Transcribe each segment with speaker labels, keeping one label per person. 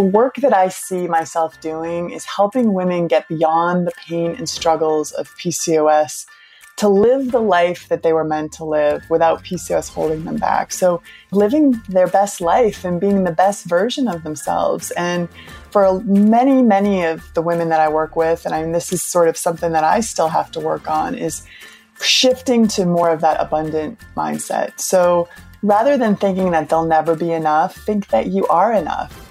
Speaker 1: the work that I see myself doing is helping women get beyond the pain and struggles of PCOS to live the life that they were meant to live without PCOS holding them back. So, living their best life and being the best version of themselves. And for many, many of the women that I work with, and I mean, this is sort of something that I still have to work on, is shifting to more of that abundant mindset. So, rather than thinking that they'll never be enough, think that you are enough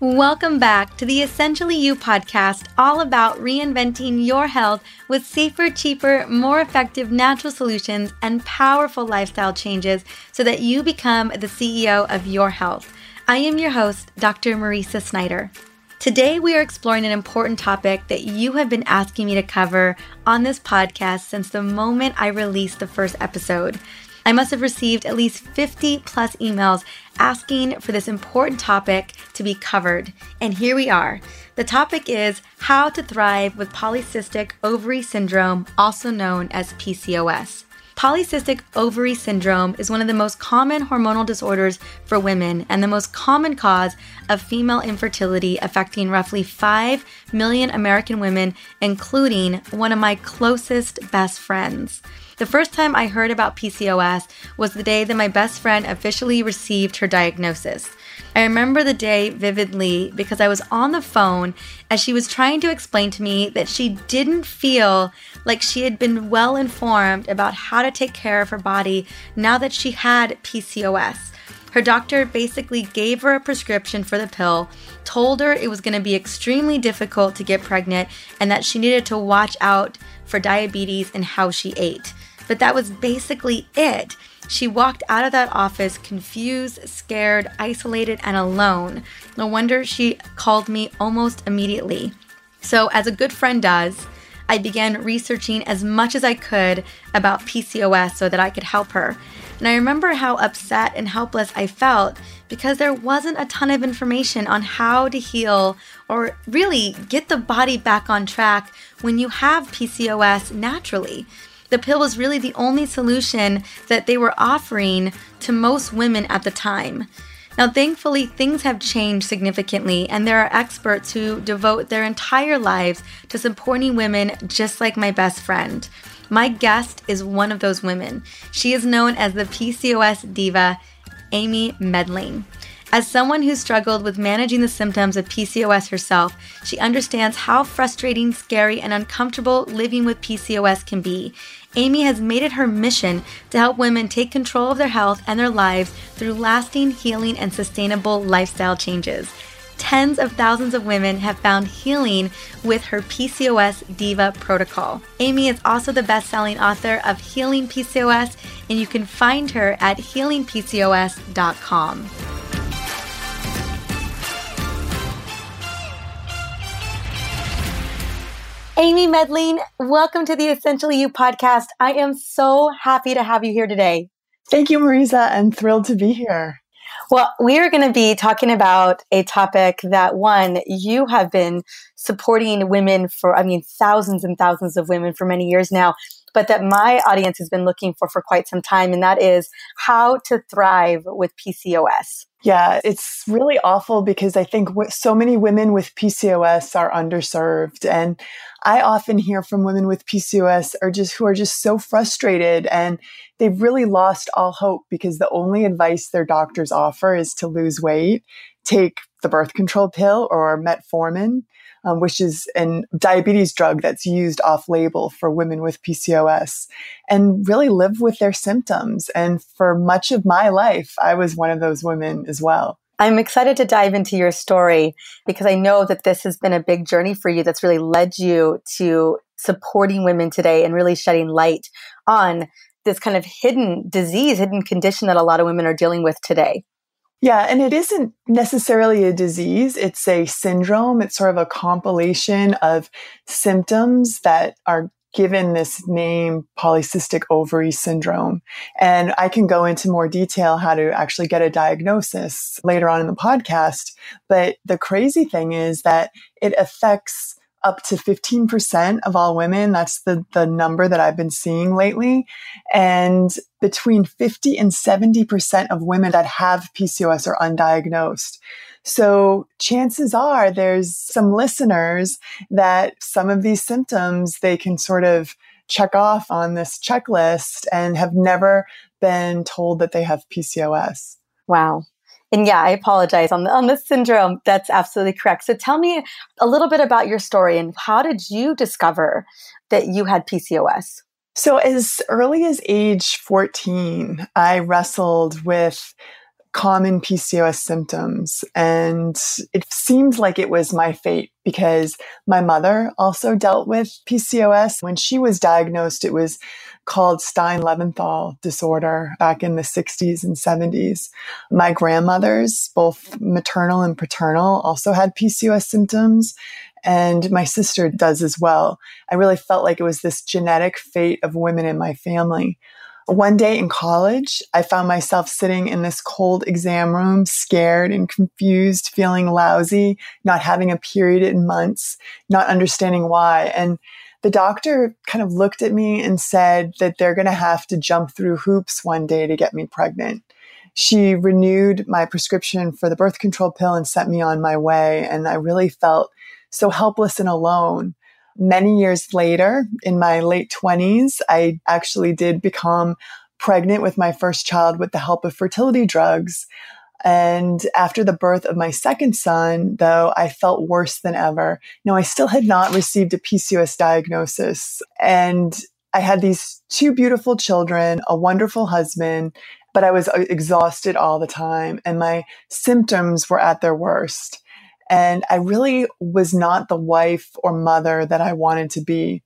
Speaker 2: Welcome back to the Essentially You podcast, all about reinventing your health with safer, cheaper, more effective natural solutions and powerful lifestyle changes so that you become the CEO of your health. I am your host, Dr. Mariza Snyder. Today, we are exploring an important topic that you have been asking me to cover on this podcast since the moment I released the first episode. I must have received at least 50 plus emails asking for this important topic to be covered. And here we are. The topic is how to thrive with polycystic ovary syndrome, also known as PCOS. Polycystic ovary syndrome is one of the most common hormonal disorders for women and the most common cause of female infertility, affecting roughly 5 million American women, including one of my closest best friends. The first time I heard about PCOS was the day that my best friend officially received her diagnosis. I remember the day vividly because I was on the phone as she was trying to explain to me that she didn't feel like she had been well informed about how to take care of her body now that she had PCOS. Her doctor basically gave her a prescription for the pill, told her it was going to be extremely difficult to get pregnant, and that she needed to watch out for diabetes and how she ate. But that was basically it. She walked out of that office confused, scared, isolated, and alone. No wonder she called me almost immediately. So, as a good friend does, I began researching as much as I could about PCOS so that I could help her. And I remember how upset and helpless I felt because there wasn't a ton of information on how to heal or really get the body back on track when you have PCOS naturally the pill was really the only solution that they were offering to most women at the time. Now, thankfully, things have changed significantly, and there are experts who devote their entire lives to supporting women just like my best friend. My guest is one of those women. She is known as the PCOS diva, Amy Medling. As someone who struggled with managing the symptoms of PCOS herself, she understands how frustrating, scary, and uncomfortable living with PCOS can be. Amy has made it her mission to help women take control of their health and their lives through lasting, healing, and sustainable lifestyle changes. Tens of thousands of women have found healing with her PCOS Diva protocol. Amy is also the best selling author of Healing PCOS, and you can find her at healingpcos.com. Amy Medling, welcome to the Essentially You podcast. I am so happy to have you here today.
Speaker 1: Thank you, Mariza. I'm thrilled to be here.
Speaker 2: Well, we are going to be talking about a topic that one, you have been supporting women for, I mean, thousands and thousands of women for many years now, but that my audience has been looking for for quite some time. And that is how to thrive with PCOS.
Speaker 1: Yeah, it's really awful because I think so many women with PCOS are underserved. And I often hear from women with PCOS are just who are just so frustrated and they've really lost all hope because the only advice their doctors offer is to lose weight, take the birth control pill or metformin, um, which is a diabetes drug that's used off label for women with PCOS, and really live with their symptoms. And for much of my life, I was one of those women as well.
Speaker 2: I'm excited to dive into your story because I know that this has been a big journey for you that's really led you to supporting women today and really shedding light on this kind of hidden disease, hidden condition that a lot of women are dealing with today.
Speaker 1: Yeah, and it isn't necessarily a disease. It's a syndrome. It's sort of a compilation of symptoms that are given this name polycystic ovary syndrome. And I can go into more detail how to actually get a diagnosis later on in the podcast. But the crazy thing is that it affects up to 15% of all women. That's the, the number that I've been seeing lately. And between 50 and 70% of women that have PCOS are undiagnosed. So chances are there's some listeners that some of these symptoms they can sort of check off on this checklist and have never been told that they have PCOS.
Speaker 2: Wow. And yeah, I apologize on the, on this syndrome. That's absolutely correct. So tell me a little bit about your story and how did you discover that you had PCOS?
Speaker 1: So as early as age 14, I wrestled with common PCOS symptoms. And it seemed like it was my fate because my mother also dealt with PCOS. When she was diagnosed, it was called Stein Leventhal disorder back in the 60s and 70s. My grandmothers, both maternal and paternal, also had PCOS symptoms. And my sister does as well. I really felt like it was this genetic fate of women in my family. One day in college, I found myself sitting in this cold exam room, scared and confused, feeling lousy, not having a period in months, not understanding why. And the doctor kind of looked at me and said that they're going to have to jump through hoops one day to get me pregnant. She renewed my prescription for the birth control pill and sent me on my way. And I really felt so helpless and alone many years later, in my late 20s, I actually did become pregnant with my first child with the help of fertility drugs. And after the birth of my second son, though, I felt worse than ever. No, I still had not received a PCOS diagnosis. And I had these two beautiful children, a wonderful husband, but I was uh, exhausted all the time and my symptoms were at their worst. And I really was not the wife or mother that I wanted to be.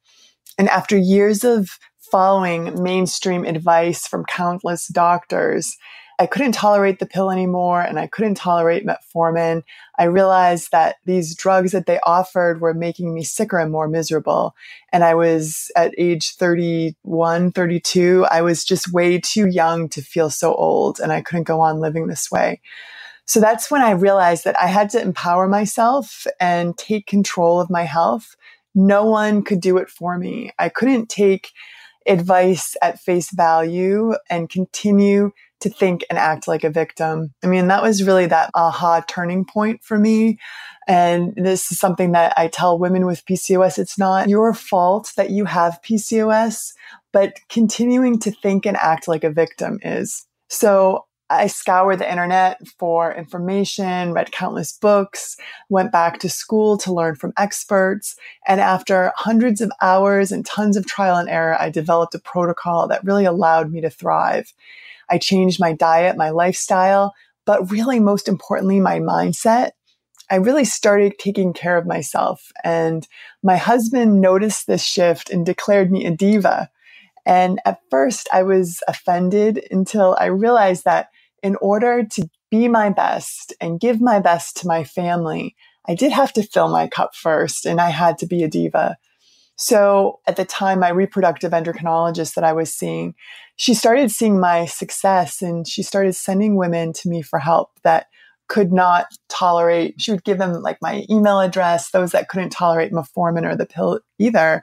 Speaker 1: And after years of following mainstream advice from countless doctors, I couldn't tolerate the pill anymore and I couldn't tolerate metformin. I realized that these drugs that they offered were making me sicker and more miserable. And I was at age 31, 32, I was just way too young to feel so old and I couldn't go on living this way. So that's when I realized that I had to empower myself and take control of my health. No one could do it for me. I couldn't take advice at face value and continue to think and act like a victim. I mean, that was really that aha turning point for me. And this is something that I tell women with PCOS. It's not your fault that you have PCOS, but continuing to think and act like a victim is. So I scoured the internet for information, read countless books, went back to school to learn from experts. And after hundreds of hours and tons of trial and error, I developed a protocol that really allowed me to thrive. I changed my diet, my lifestyle, but really most importantly, my mindset. I really started taking care of myself. And my husband noticed this shift and declared me a diva. And at first I was offended until I realized that in order to be my best and give my best to my family, I did have to fill my cup first and I had to be a diva. So at the time, my reproductive endocrinologist that I was seeing, she started seeing my success and she started sending women to me for help that could not tolerate, she would give them like my email address, those that couldn't tolerate metformin or the pill either.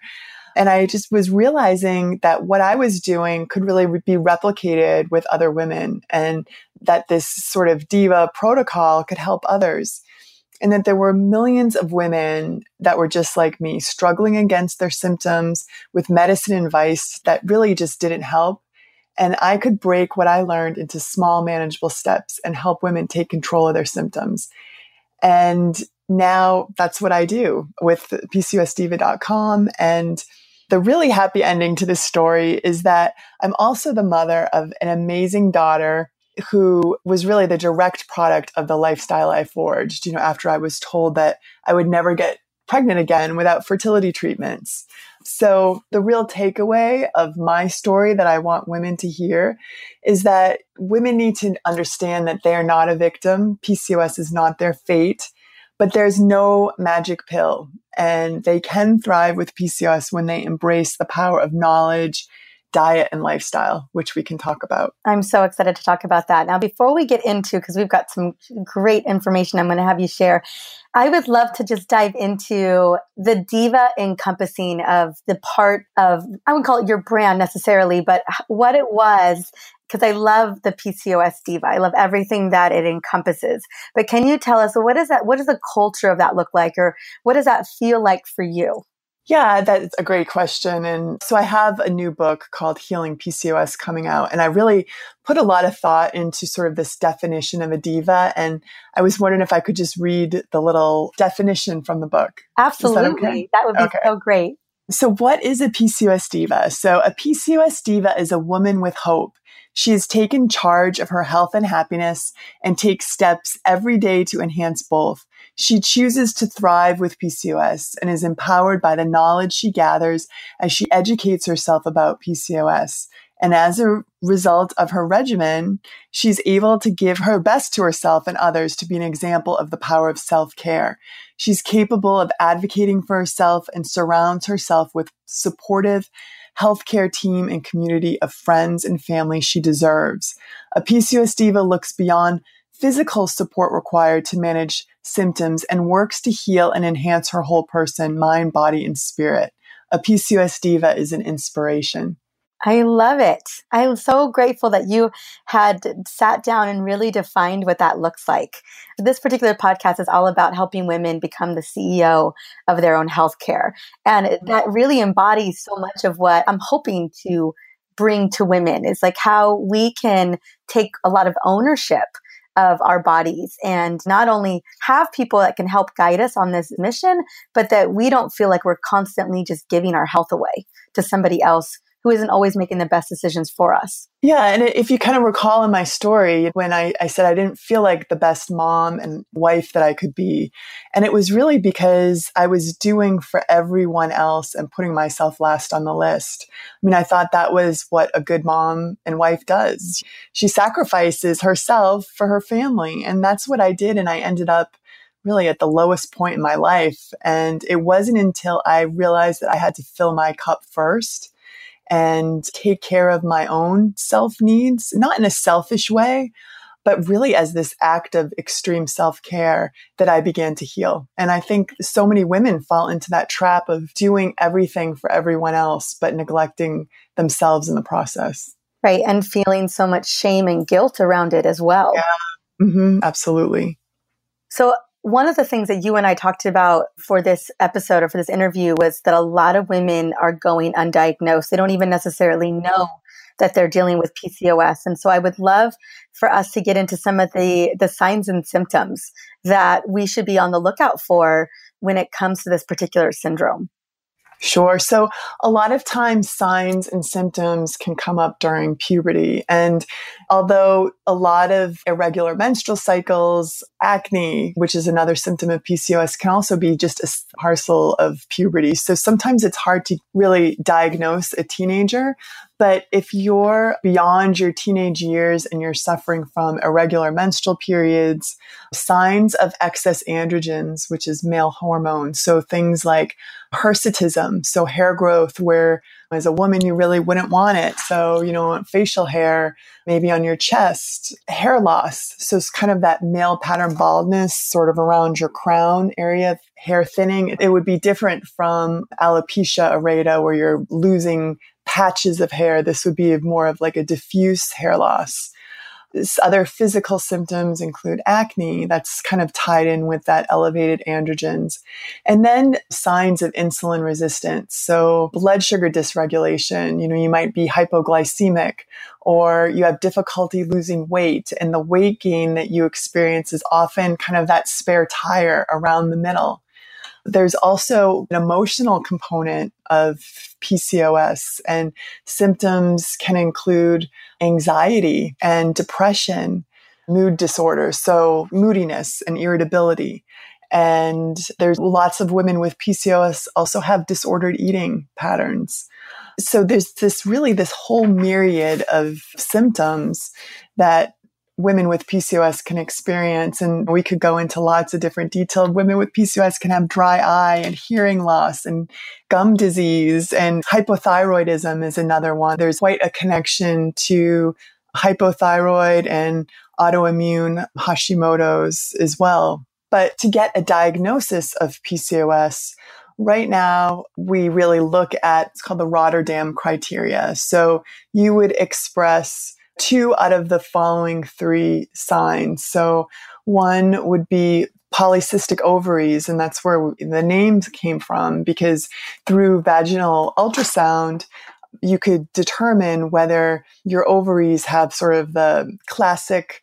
Speaker 1: And I just was realizing that what I was doing could really be replicated with other women and that this sort of diva protocol could help others. And that there were millions of women that were just like me, struggling against their symptoms with medicine and advice that really just didn't help. And I could break what I learned into small, manageable steps and help women take control of their symptoms. And now that's what I do with PCOSdiva.com. And the really happy ending to this story is that I'm also the mother of an amazing daughter who was really the direct product of the lifestyle I forged, you know, after I was told that I would never get pregnant again without fertility treatments. So, the real takeaway of my story that I want women to hear is that women need to understand that they are not a victim. PCOS is not their fate. But there's no magic pill, and they can thrive with PCOS when they embrace the power of knowledge, diet and lifestyle, which we can talk about.
Speaker 2: I'm so excited to talk about that. Now, before we get into, because we've got some great information I'm going to have you share, I would love to just dive into the diva encompassing of the part of, I wouldn't call it your brand necessarily, but what it was because I love the PCOS diva. I love everything that it encompasses. But can you tell us what is that? What does the culture of that look like, or what does that feel like for you?
Speaker 1: Yeah, that's a great question. And so I have a new book called Healing PCOS coming out. And I really put a lot of thought into sort of this definition of a diva. And I was wondering if I could just read the little definition from the book.
Speaker 2: Absolutely. That, okay? that, would be okay. so great.
Speaker 1: So, what is a PCOS diva? So, a PCOS diva is a woman with hope. She has taken charge of her health and happiness and takes steps every day to enhance both. She chooses to thrive with PCOS and is empowered by the knowledge she gathers as she educates herself about PCOS. And as a result of her regimen, she's able to give her best to herself and others to be an example of the power of self care. She's capable of advocating for herself and surrounds herself with supportive healthcare team and community of friends and family she deserves. A PCOS diva looks beyond physical support required to manage symptoms and works to heal and enhance her whole person, mind, body, and spirit. A PCOS diva is an inspiration.
Speaker 2: I love it. I'm so grateful that you had sat down and really defined what that looks like. This particular podcast is all about helping women become the CEO of their own healthcare. And that really embodies so much of what I'm hoping to bring to women is like how we can take a lot of ownership of our bodies. And not only have people that can help guide us on this mission, but that we don't feel like we're constantly just giving our health away to somebody else who isn't always making the best decisions for us.
Speaker 1: Yeah. And if you kind of recall in my story, when I, I said I didn't feel like the best mom and wife that I could be, and it was really because I was doing for everyone else and putting myself last on the list. I mean, I thought that was what a good mom and wife does. She sacrifices herself for her family. And that's what I did. And I ended up really at the lowest point in my life. And it wasn't until I realized that I had to fill my cup first and take care of my own self needs, not in a selfish way, but really as this act of extreme self care that I began to heal. And I think so many women fall into that trap of doing everything for everyone else, but neglecting themselves in the process.
Speaker 2: Right. And feeling so much shame and guilt around it as well.
Speaker 1: Yeah. Mm-hmm. Absolutely.
Speaker 2: So one of the things that you and I talked about for this episode or for this interview was that a lot of women are going undiagnosed. They don't even necessarily know that they're dealing with PCOS. And so I would love for us to get into some of the, the signs and symptoms that we should be on the lookout for when it comes to this particular syndrome.
Speaker 1: Sure. So a lot of times signs and symptoms can come up during puberty. And although a lot of irregular menstrual cycles, acne, which is another symptom of PCOS, can also be just a parcel of puberty. So sometimes it's hard to really diagnose a teenager, but if you're beyond your teenage years and you're suffering from irregular menstrual periods, signs of excess androgens, which is male hormones, so things like hirsutism, so hair growth, where as a woman you really wouldn't want it. So, you know, facial hair, maybe on your chest, hair loss. So it's kind of that male pattern baldness sort of around your crown area, hair thinning. It would be different from alopecia areata, where you're losing patches of hair. This would be more of like a diffuse hair loss. This other physical symptoms include acne, that's kind of tied in with that elevated androgens. And then signs of insulin resistance. So blood sugar dysregulation, you know, you might be hypoglycemic or you have difficulty losing weight. And the weight gain that you experience is often kind of that spare tire around the middle. There's also an emotional component of PCOS, and symptoms can include anxiety and depression, mood disorders, so moodiness and irritability. And there's lots of women with PCOS also have disordered eating patterns. So there's this really this whole myriad of symptoms that women with PCOS can experience. And we could go into lots of different detail. Women with PCOS can have dry eye and hearing loss and gum disease and hypothyroidism is another one. There's quite a connection to hypothyroid and autoimmune Hashimoto's as well. But to get a diagnosis of PCOS, right now we really look at it's called the Rotterdam criteria. So you would express two out of the following three signs. So one would be polycystic ovaries, and that's where the names came from because through vaginal ultrasound, you could determine whether your ovaries have sort of the classic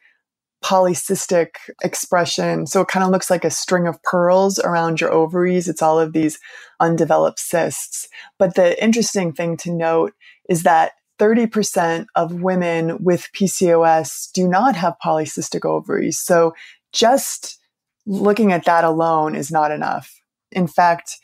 Speaker 1: polycystic expression. So it kind of looks like a string of pearls around your ovaries. It's all of these undeveloped cysts. But the interesting thing to note is that 30% of women with PCOS do not have polycystic ovaries. So just looking at that alone is not enough. In fact,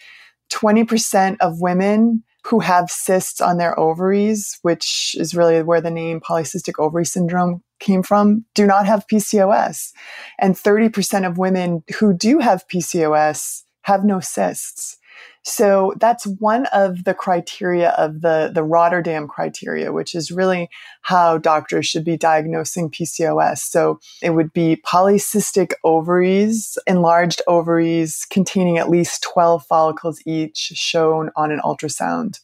Speaker 1: 20% of women who have cysts on their ovaries, which is really where the name polycystic ovary syndrome came from, do not have PCOS. And 30% of women who do have PCOS have no cysts. So that's one of the criteria of the, the Rotterdam criteria, which is really how doctors should be diagnosing PCOS. So it would be polycystic ovaries, enlarged ovaries containing at least 12 follicles each shown on an ultrasound.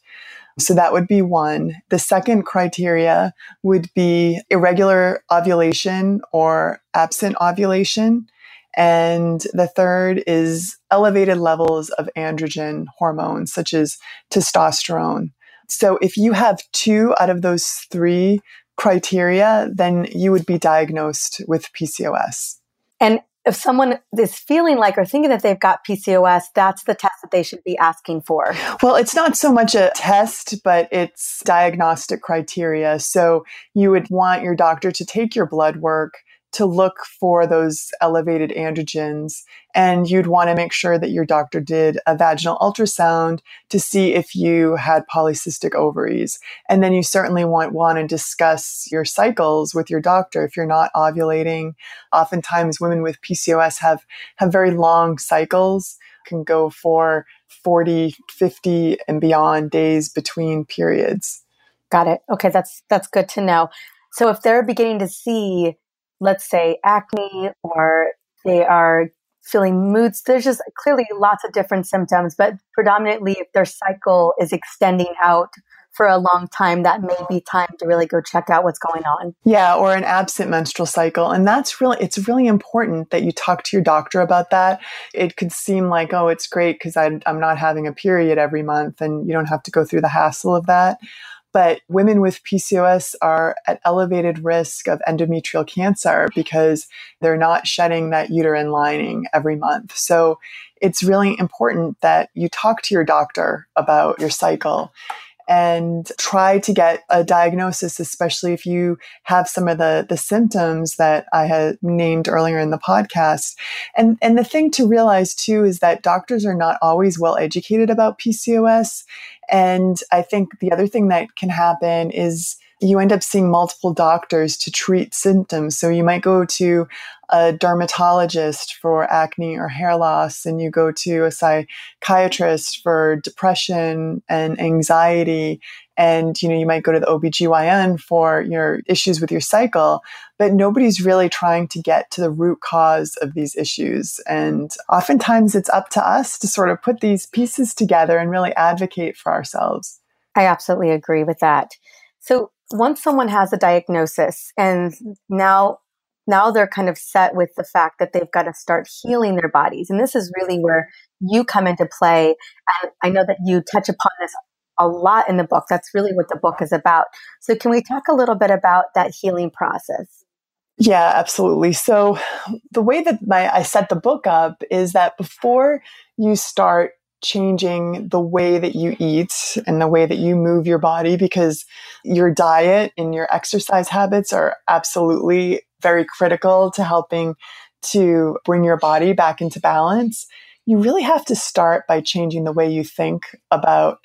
Speaker 1: So that would be one. The second criteria would be irregular ovulation or absent ovulation. And the third is elevated levels of androgen hormones, such as testosterone. So if you have two out of those three criteria, then you would be diagnosed with PCOS.
Speaker 2: And if someone is feeling like or thinking that they've got PCOS, that's the test that they should be asking for.
Speaker 1: Well, it's not so much a test, but it's diagnostic criteria. So you would want your doctor to take your blood work to look for those elevated androgens. And you'd want to make sure that your doctor did a vaginal ultrasound to see if you had polycystic ovaries. And then you certainly want, want to discuss your cycles with your doctor if you're not ovulating. Oftentimes women with PCOS have, have very long cycles, can go for 40, 50 and beyond days between periods.
Speaker 2: Got it. Okay, that's that's good to know. So if they're beginning to see let's say acne or they are feeling moods. There's just clearly lots of different symptoms, but predominantly if their cycle is extending out for a long time, that may be time to really go check out what's going on.
Speaker 1: Yeah, or an absent menstrual cycle. And that's really, it's really important that you talk to your doctor about that. It could seem like, oh, it's great because I'm not having a period every month and you don't have to go through the hassle of that. But women with PCOS are at elevated risk of endometrial cancer because they're not shedding that uterine lining every month. So it's really important that you talk to your doctor about your cycle and try to get a diagnosis, especially if you have some of the, the symptoms that I had named earlier in the podcast. And, and the thing to realize too is that doctors are not always well educated about PCOS. And I think the other thing that can happen is you end up seeing multiple doctors to treat symptoms. So you might go to a dermatologist for acne or hair loss, and you go to a psychiatrist for depression and anxiety. And, you know, you might go to the OBGYN for your issues with your cycle, but nobody's really trying to get to the root cause of these issues. And oftentimes it's up to us to sort of put these pieces together and really advocate for ourselves.
Speaker 2: I absolutely agree with that. So once someone has a diagnosis and now now they're kind of set with the fact that they've got to start healing their bodies and this is really where you come into play and i know that you touch upon this a lot in the book that's really what the book is about. So can we talk a little bit about that healing process?
Speaker 1: Yeah absolutely. So the way that my i set the book up is that before you start changing the way that you eat and the way that you move your body because your diet and your exercise habits are absolutely very critical to helping to bring your body back into balance. You really have to start by changing the way you think about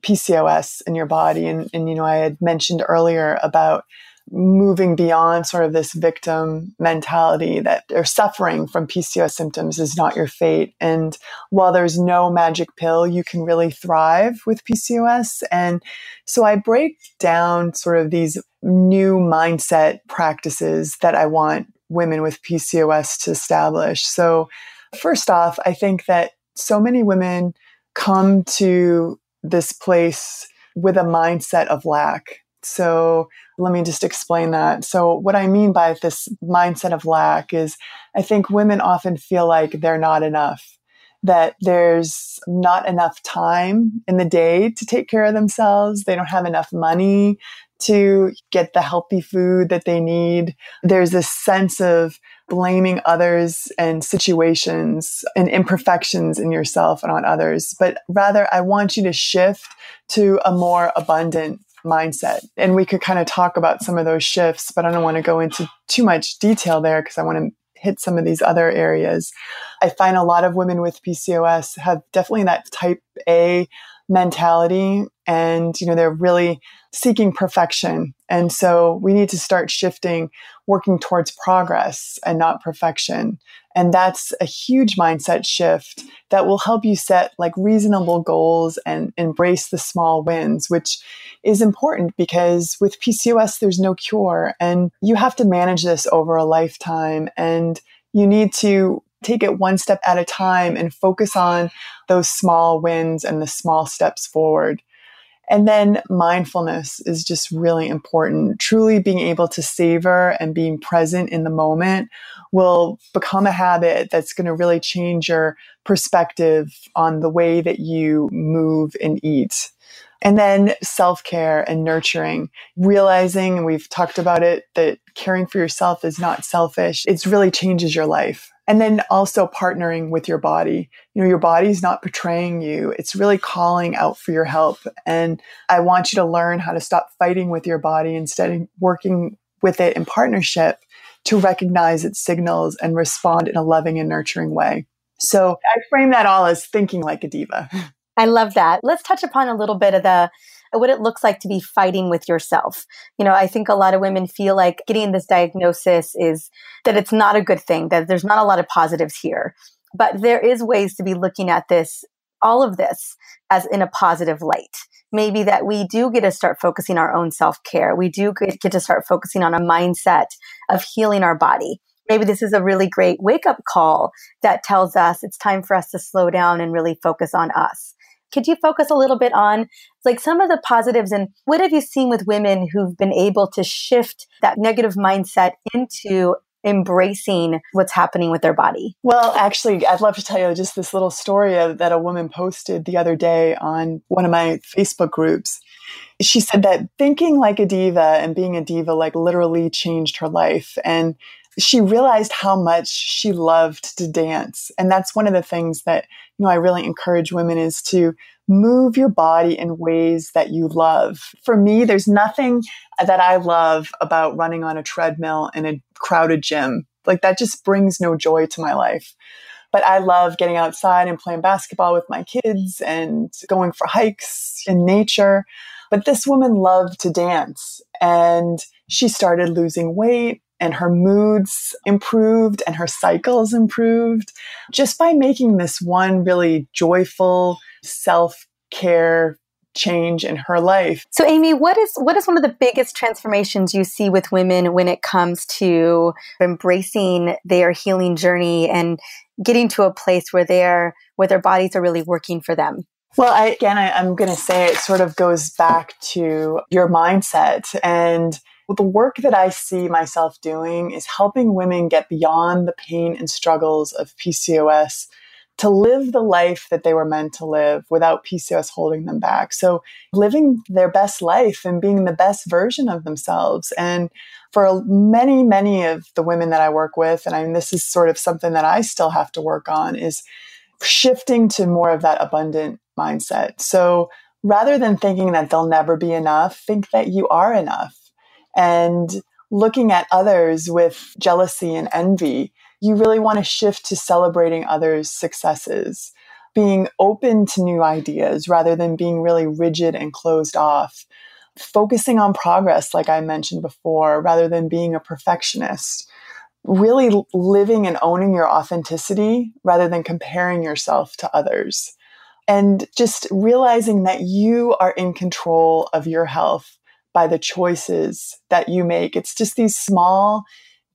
Speaker 1: PCOS in your body. And, and you know, I had mentioned earlier about moving beyond sort of this victim mentality that they're suffering from PCOS symptoms is not your fate. And while there's no magic pill, you can really thrive with PCOS. And so I break down sort of these new mindset practices that I want women with PCOS to establish. So, first off, I think that so many women come to this place with a mindset of lack. So, let me just explain that. So, what I mean by this mindset of lack is I think women often feel like they're not enough, that there's not enough time in the day to take care of themselves. They don't have enough money to get the healthy food that they need. There's this sense of blaming others and situations and imperfections in yourself and on others. But rather, I want you to shift to a more abundant mindset. And we could kind of talk about some of those shifts, but I don't want to go into too much detail there because I want to hit some of these other areas. I find a lot of women with PCOS have definitely that type A mentality and you know they're really seeking perfection. And so we need to start shifting working towards progress and not perfection. And that's a huge mindset shift that will help you set like reasonable goals and embrace the small wins which is important because with PCOS there's no cure and you have to manage this over a lifetime and you need to take it one step at a time and focus on those small wins and the small steps forward. And then mindfulness is just really important. Truly being able to savor and being present in the moment will become a habit that's going to really change your perspective on the way that you move and eat. And then self care and nurturing, realizing, and we've talked about it, that caring for yourself is not selfish. It really changes your life. And then also partnering with your body. You know, your body's not betraying you. It's really calling out for your help. And I want you to learn how to stop fighting with your body instead of working with it in partnership to recognize its signals and respond in a loving and nurturing way. So I frame that all as thinking like a diva.
Speaker 2: I love that. Let's touch upon a little bit of the what it looks like to be fighting with yourself. You know, I think a lot of women feel like getting this diagnosis is that it's not a good thing, that there's not a lot of positives here. But there is ways to be looking at this, all of this as in a positive light. Maybe that we do get to start focusing our own self care. We do get to start focusing on a mindset of healing our body maybe this is a really great wake up call that tells us it's time for us to slow down and really focus on us. Could you focus a little bit on like some of the positives and what have you seen with women who've been able to shift that negative mindset into embracing what's happening with their body?
Speaker 1: Well, actually, I'd love to tell you just this little story that a woman posted the other day on one of my Facebook groups. She said that thinking like a diva and being a diva like literally changed her life. And she realized how much she loved to dance. And that's one of the things that, you know, I really encourage women is to move your body in ways that you love. For me, there's nothing that I love about running on a treadmill in a crowded gym. Like that just brings no joy to my life. But I love getting outside and playing basketball with my kids and going for hikes in nature. But this woman loved to dance and she started losing weight and her moods improved and her cycles improved just by making this one really joyful self care change in her life.
Speaker 2: So Amy, what is what is one of the biggest transformations you see with women when it comes to embracing their healing journey and getting to a place where they're where their bodies are really working for them?
Speaker 1: Well, I, again, I, I'm going to say it sort of goes back to your mindset and the work that I see myself doing is helping women get beyond the pain and struggles of PCOS to live the life that they were meant to live without PCOS holding them back. So, living their best life and being the best version of themselves. And for many, many of the women that I work with, and I mean, this is sort of something that I still have to work on, is shifting to more of that abundant mindset. So, rather than thinking that they'll never be enough, think that you are enough and looking at others with jealousy and envy. You really want to shift to celebrating others' successes, being open to new ideas rather than being really rigid and closed off. focusing on progress, like I mentioned before, rather than being a perfectionist. Really living and owning your authenticity rather than comparing yourself to others. And just realizing that you are in control of your health by the choices that you make. It's just these small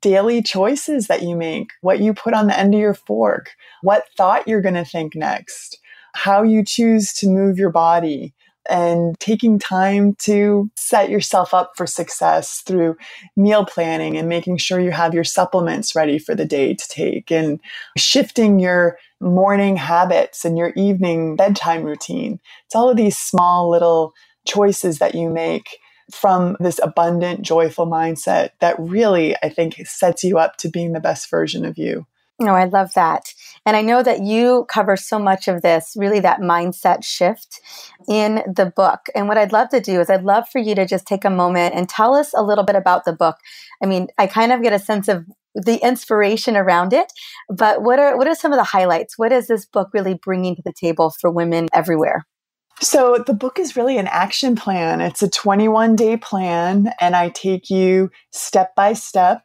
Speaker 1: daily choices that you make, what you put on the end of your fork, what thought you're going to think next, how you choose to move your body, and taking time to set yourself up for success through meal planning and making sure you have your supplements ready for the day to take and shifting your morning habits and your evening bedtime routine. It's all of these small little choices that you make from this abundant, joyful mindset that really, I think, sets you up to being the best version of you.
Speaker 2: Oh, I love that. And I know that you cover so much of this, really that mindset shift in the book. And what I'd love to do is I'd love for you to just take a moment and tell us a little bit about the book. I mean, I kind of get a sense of the inspiration around it, but what are what are some of the highlights? What is this book really bringing to the table for women everywhere?
Speaker 1: So the book is really an action plan. It's a 21 day plan and I take you step by step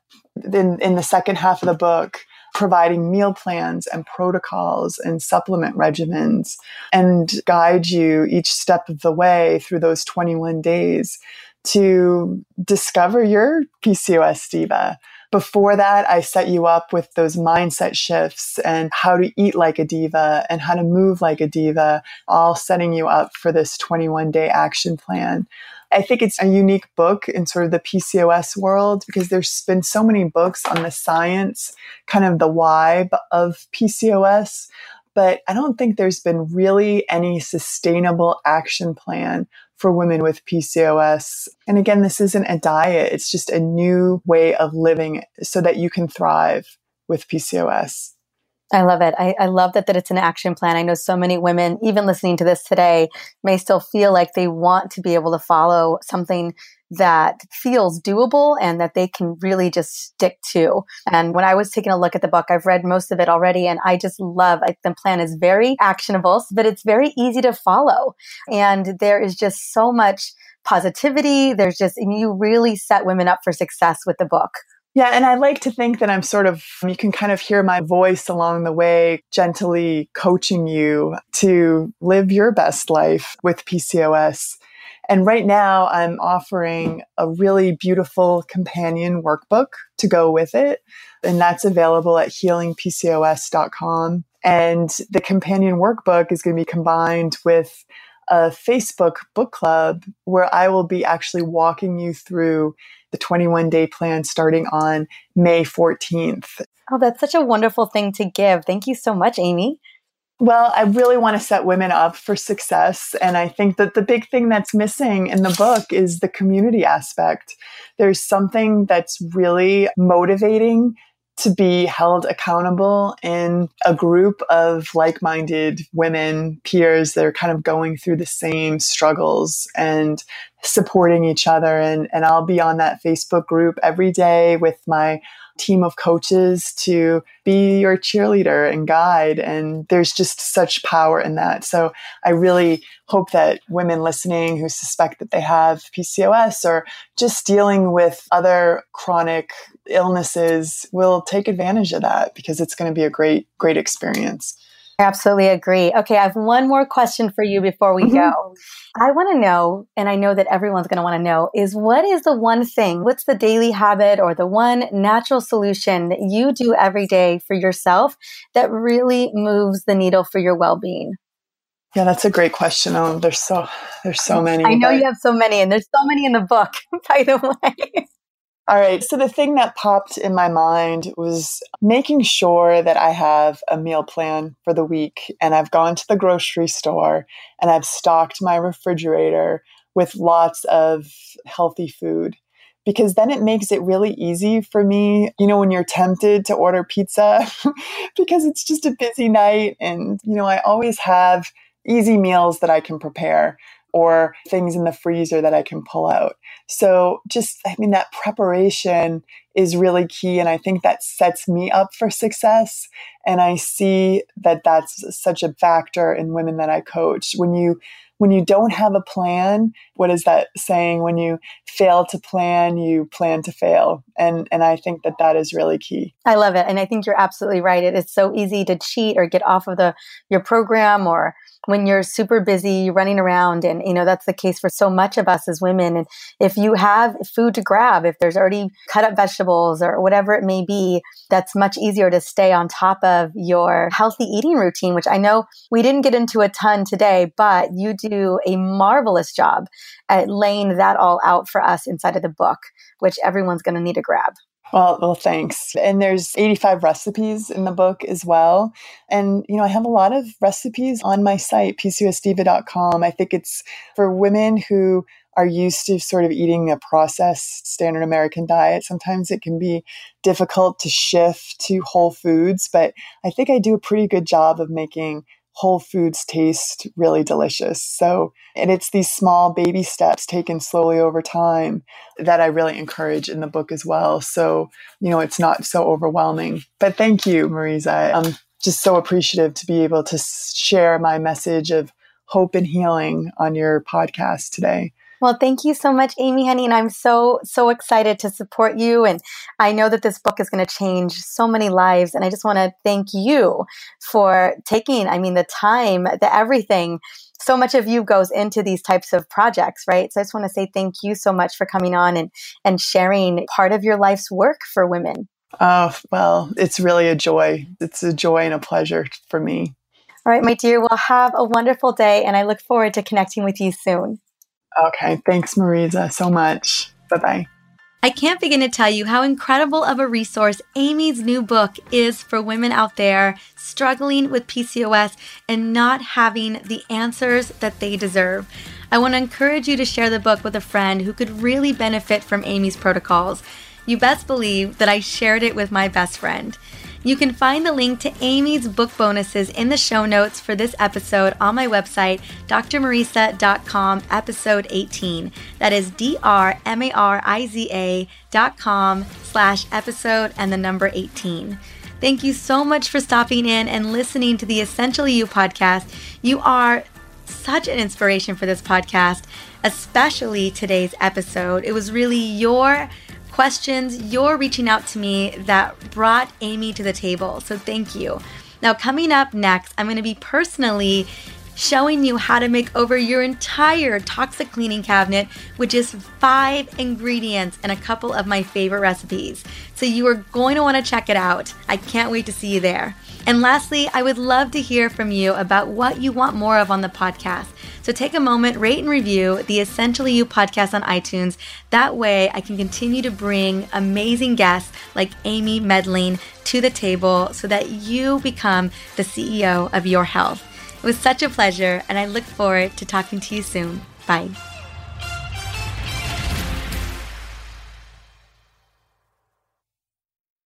Speaker 1: in, in the second half of the book providing meal plans and protocols and supplement regimens and guide you each step of the way through those 21 days to discover your PCOS diva. Before that, I set you up with those mindset shifts and how to eat like a diva and how to move like a diva, all setting you up for this 21 day action plan. I think it's a unique book in sort of the PCOS world because there's been so many books on the science, kind of the why of PCOS. But I don't think there's been really any sustainable action plan for women with PCOS. And again, this isn't a diet, it's just a new way of living so that you can thrive with PCOS.
Speaker 2: I love it. I, I, love that that it's an action plan. I know so many women, even listening to this today, may still feel like they want to be able to follow something that feels doable and that they can really just stick to. And when I was taking a look at the book, I've read most of it already, and I just love like, the plan is very actionable, but it's very easy to follow. And there is just so much positivity. There's just, you really set women up for success with the book.
Speaker 1: Yeah, and I like to think that I'm sort of, you can kind of hear my voice along the way, gently coaching you to live your best life with PCOS. And right now, I'm offering a really beautiful companion workbook to go with it. And that's available at healingpcos.com. And the companion workbook is going to be combined with a Facebook book club where I will be actually walking you through the 21 day plan starting on May 14th.
Speaker 2: Oh, that's such a wonderful thing to give. Thank you so much, Amy.
Speaker 1: Well, I really want to set women up for success. And I think that the big thing that's missing in the book is the community aspect. There's something that's really motivating to be held accountable in a group of like minded women, peers that are kind of going through the same struggles and supporting each other. And, and I'll be on that Facebook group every day with my team of coaches to be your cheerleader and guide. And there's just such power in that. So I really hope that women listening who suspect that they have PCOS or just dealing with other chronic illnesses will take advantage of that because it's going to be a great, great experience.
Speaker 2: I absolutely agree. Okay, I have one more question for you before we mm-hmm. go. I want to know, and I know that everyone's going to want to know, is what is the one thing, what's the daily habit or the one natural solution that you do every day for yourself that really moves the needle for your well being?
Speaker 1: Yeah, that's a great question. Oh, there's so there's so many.
Speaker 2: I know but... you have so many, and there's so many in the book, by the way.
Speaker 1: All right. So the thing that popped in my mind was making sure that I have a meal plan for the week. And I've gone to the grocery store and I've stocked my refrigerator with lots of healthy food because then it makes it really easy for me, you know, when you're tempted to order pizza because it's just a busy night. And, you know, I always have easy meals that I can prepare or things in the freezer that I can pull out. So just, I mean, that preparation is really key. And I think that sets me up for success. And I see that that's such a factor in women that I coach. When you when you don't have a plan, what is that saying? When you fail to plan, you plan to fail. And, and I think that that is really key.
Speaker 2: I love it. And I think you're absolutely right. It is so easy to cheat or get off of the, your program or when you're super busy running around and you know that's the case for so much of us as women and if you have food to grab if there's already cut up vegetables or whatever it may be that's much easier to stay on top of your healthy eating routine which i know we didn't get into a ton today but you do a marvelous job at laying that all out for us inside of the book which everyone's going to need to grab
Speaker 1: well, well, thanks. And there's 85 recipes in the book as well. And, you know, I have a lot of recipes on my site, pcosdiva.com. I think it's for women who are used to sort of eating a processed standard American diet. Sometimes it can be difficult to shift to whole foods, but I think I do a pretty good job of making whole foods taste really delicious. So, and it's these small baby steps taken slowly over time that I really encourage in the book as well. So, you know, it's not so overwhelming. But thank you, Mariza. I'm just so appreciative to be able to share my message of hope and healing on your podcast today.
Speaker 2: Well, thank you so much, Amy Honey. And I'm so, so excited to support you. And I know that this book is going to change so many lives. And I just want to thank you for taking, I mean, the time, the everything. So much of you goes into these types of projects, right? So I just want to say thank you so much for coming on and, and sharing part of your life's work for women.
Speaker 1: Oh, well, it's really a joy. It's a joy and a pleasure for me.
Speaker 2: All right, my dear. Well, have a wonderful day, and I look forward to connecting with you soon.
Speaker 1: Okay. Thanks, Mariza, so much. Bye bye.
Speaker 2: I can't begin to tell you how incredible of a resource Amy's new book is for women out there struggling with PCOS and not having the answers that they deserve. I want to encourage you to share the book with a friend who could really benefit from Amy's protocols. You best believe that I shared it with my best friend. You can find the link to Amy's book bonuses in the show notes for this episode on my website, drmariza.com, episode 18. That is D-R-M-A-R-I-Z-A dot com slash episode and the number 18. Thank you so much for stopping in and listening to the Essentially You podcast. You are such an inspiration for this podcast, especially today's episode. It was really your questions, you're reaching out to me that brought Amy to the table. So thank you. Now, coming up next, I'm going to be personally showing you how to make over your entire toxic cleaning cabinet with just five ingredients and a couple of my favorite recipes. So you are going to want to check it out. I can't wait to see you there. And lastly, I would love to hear from you about what you want more of on the podcast. So take a moment, rate and review the Essentially You podcast on iTunes. That way I can continue to bring amazing guests like Amy Medling to the table so that you become the CEO of your health. It was such a pleasure, and I look forward to talking to you soon. Bye.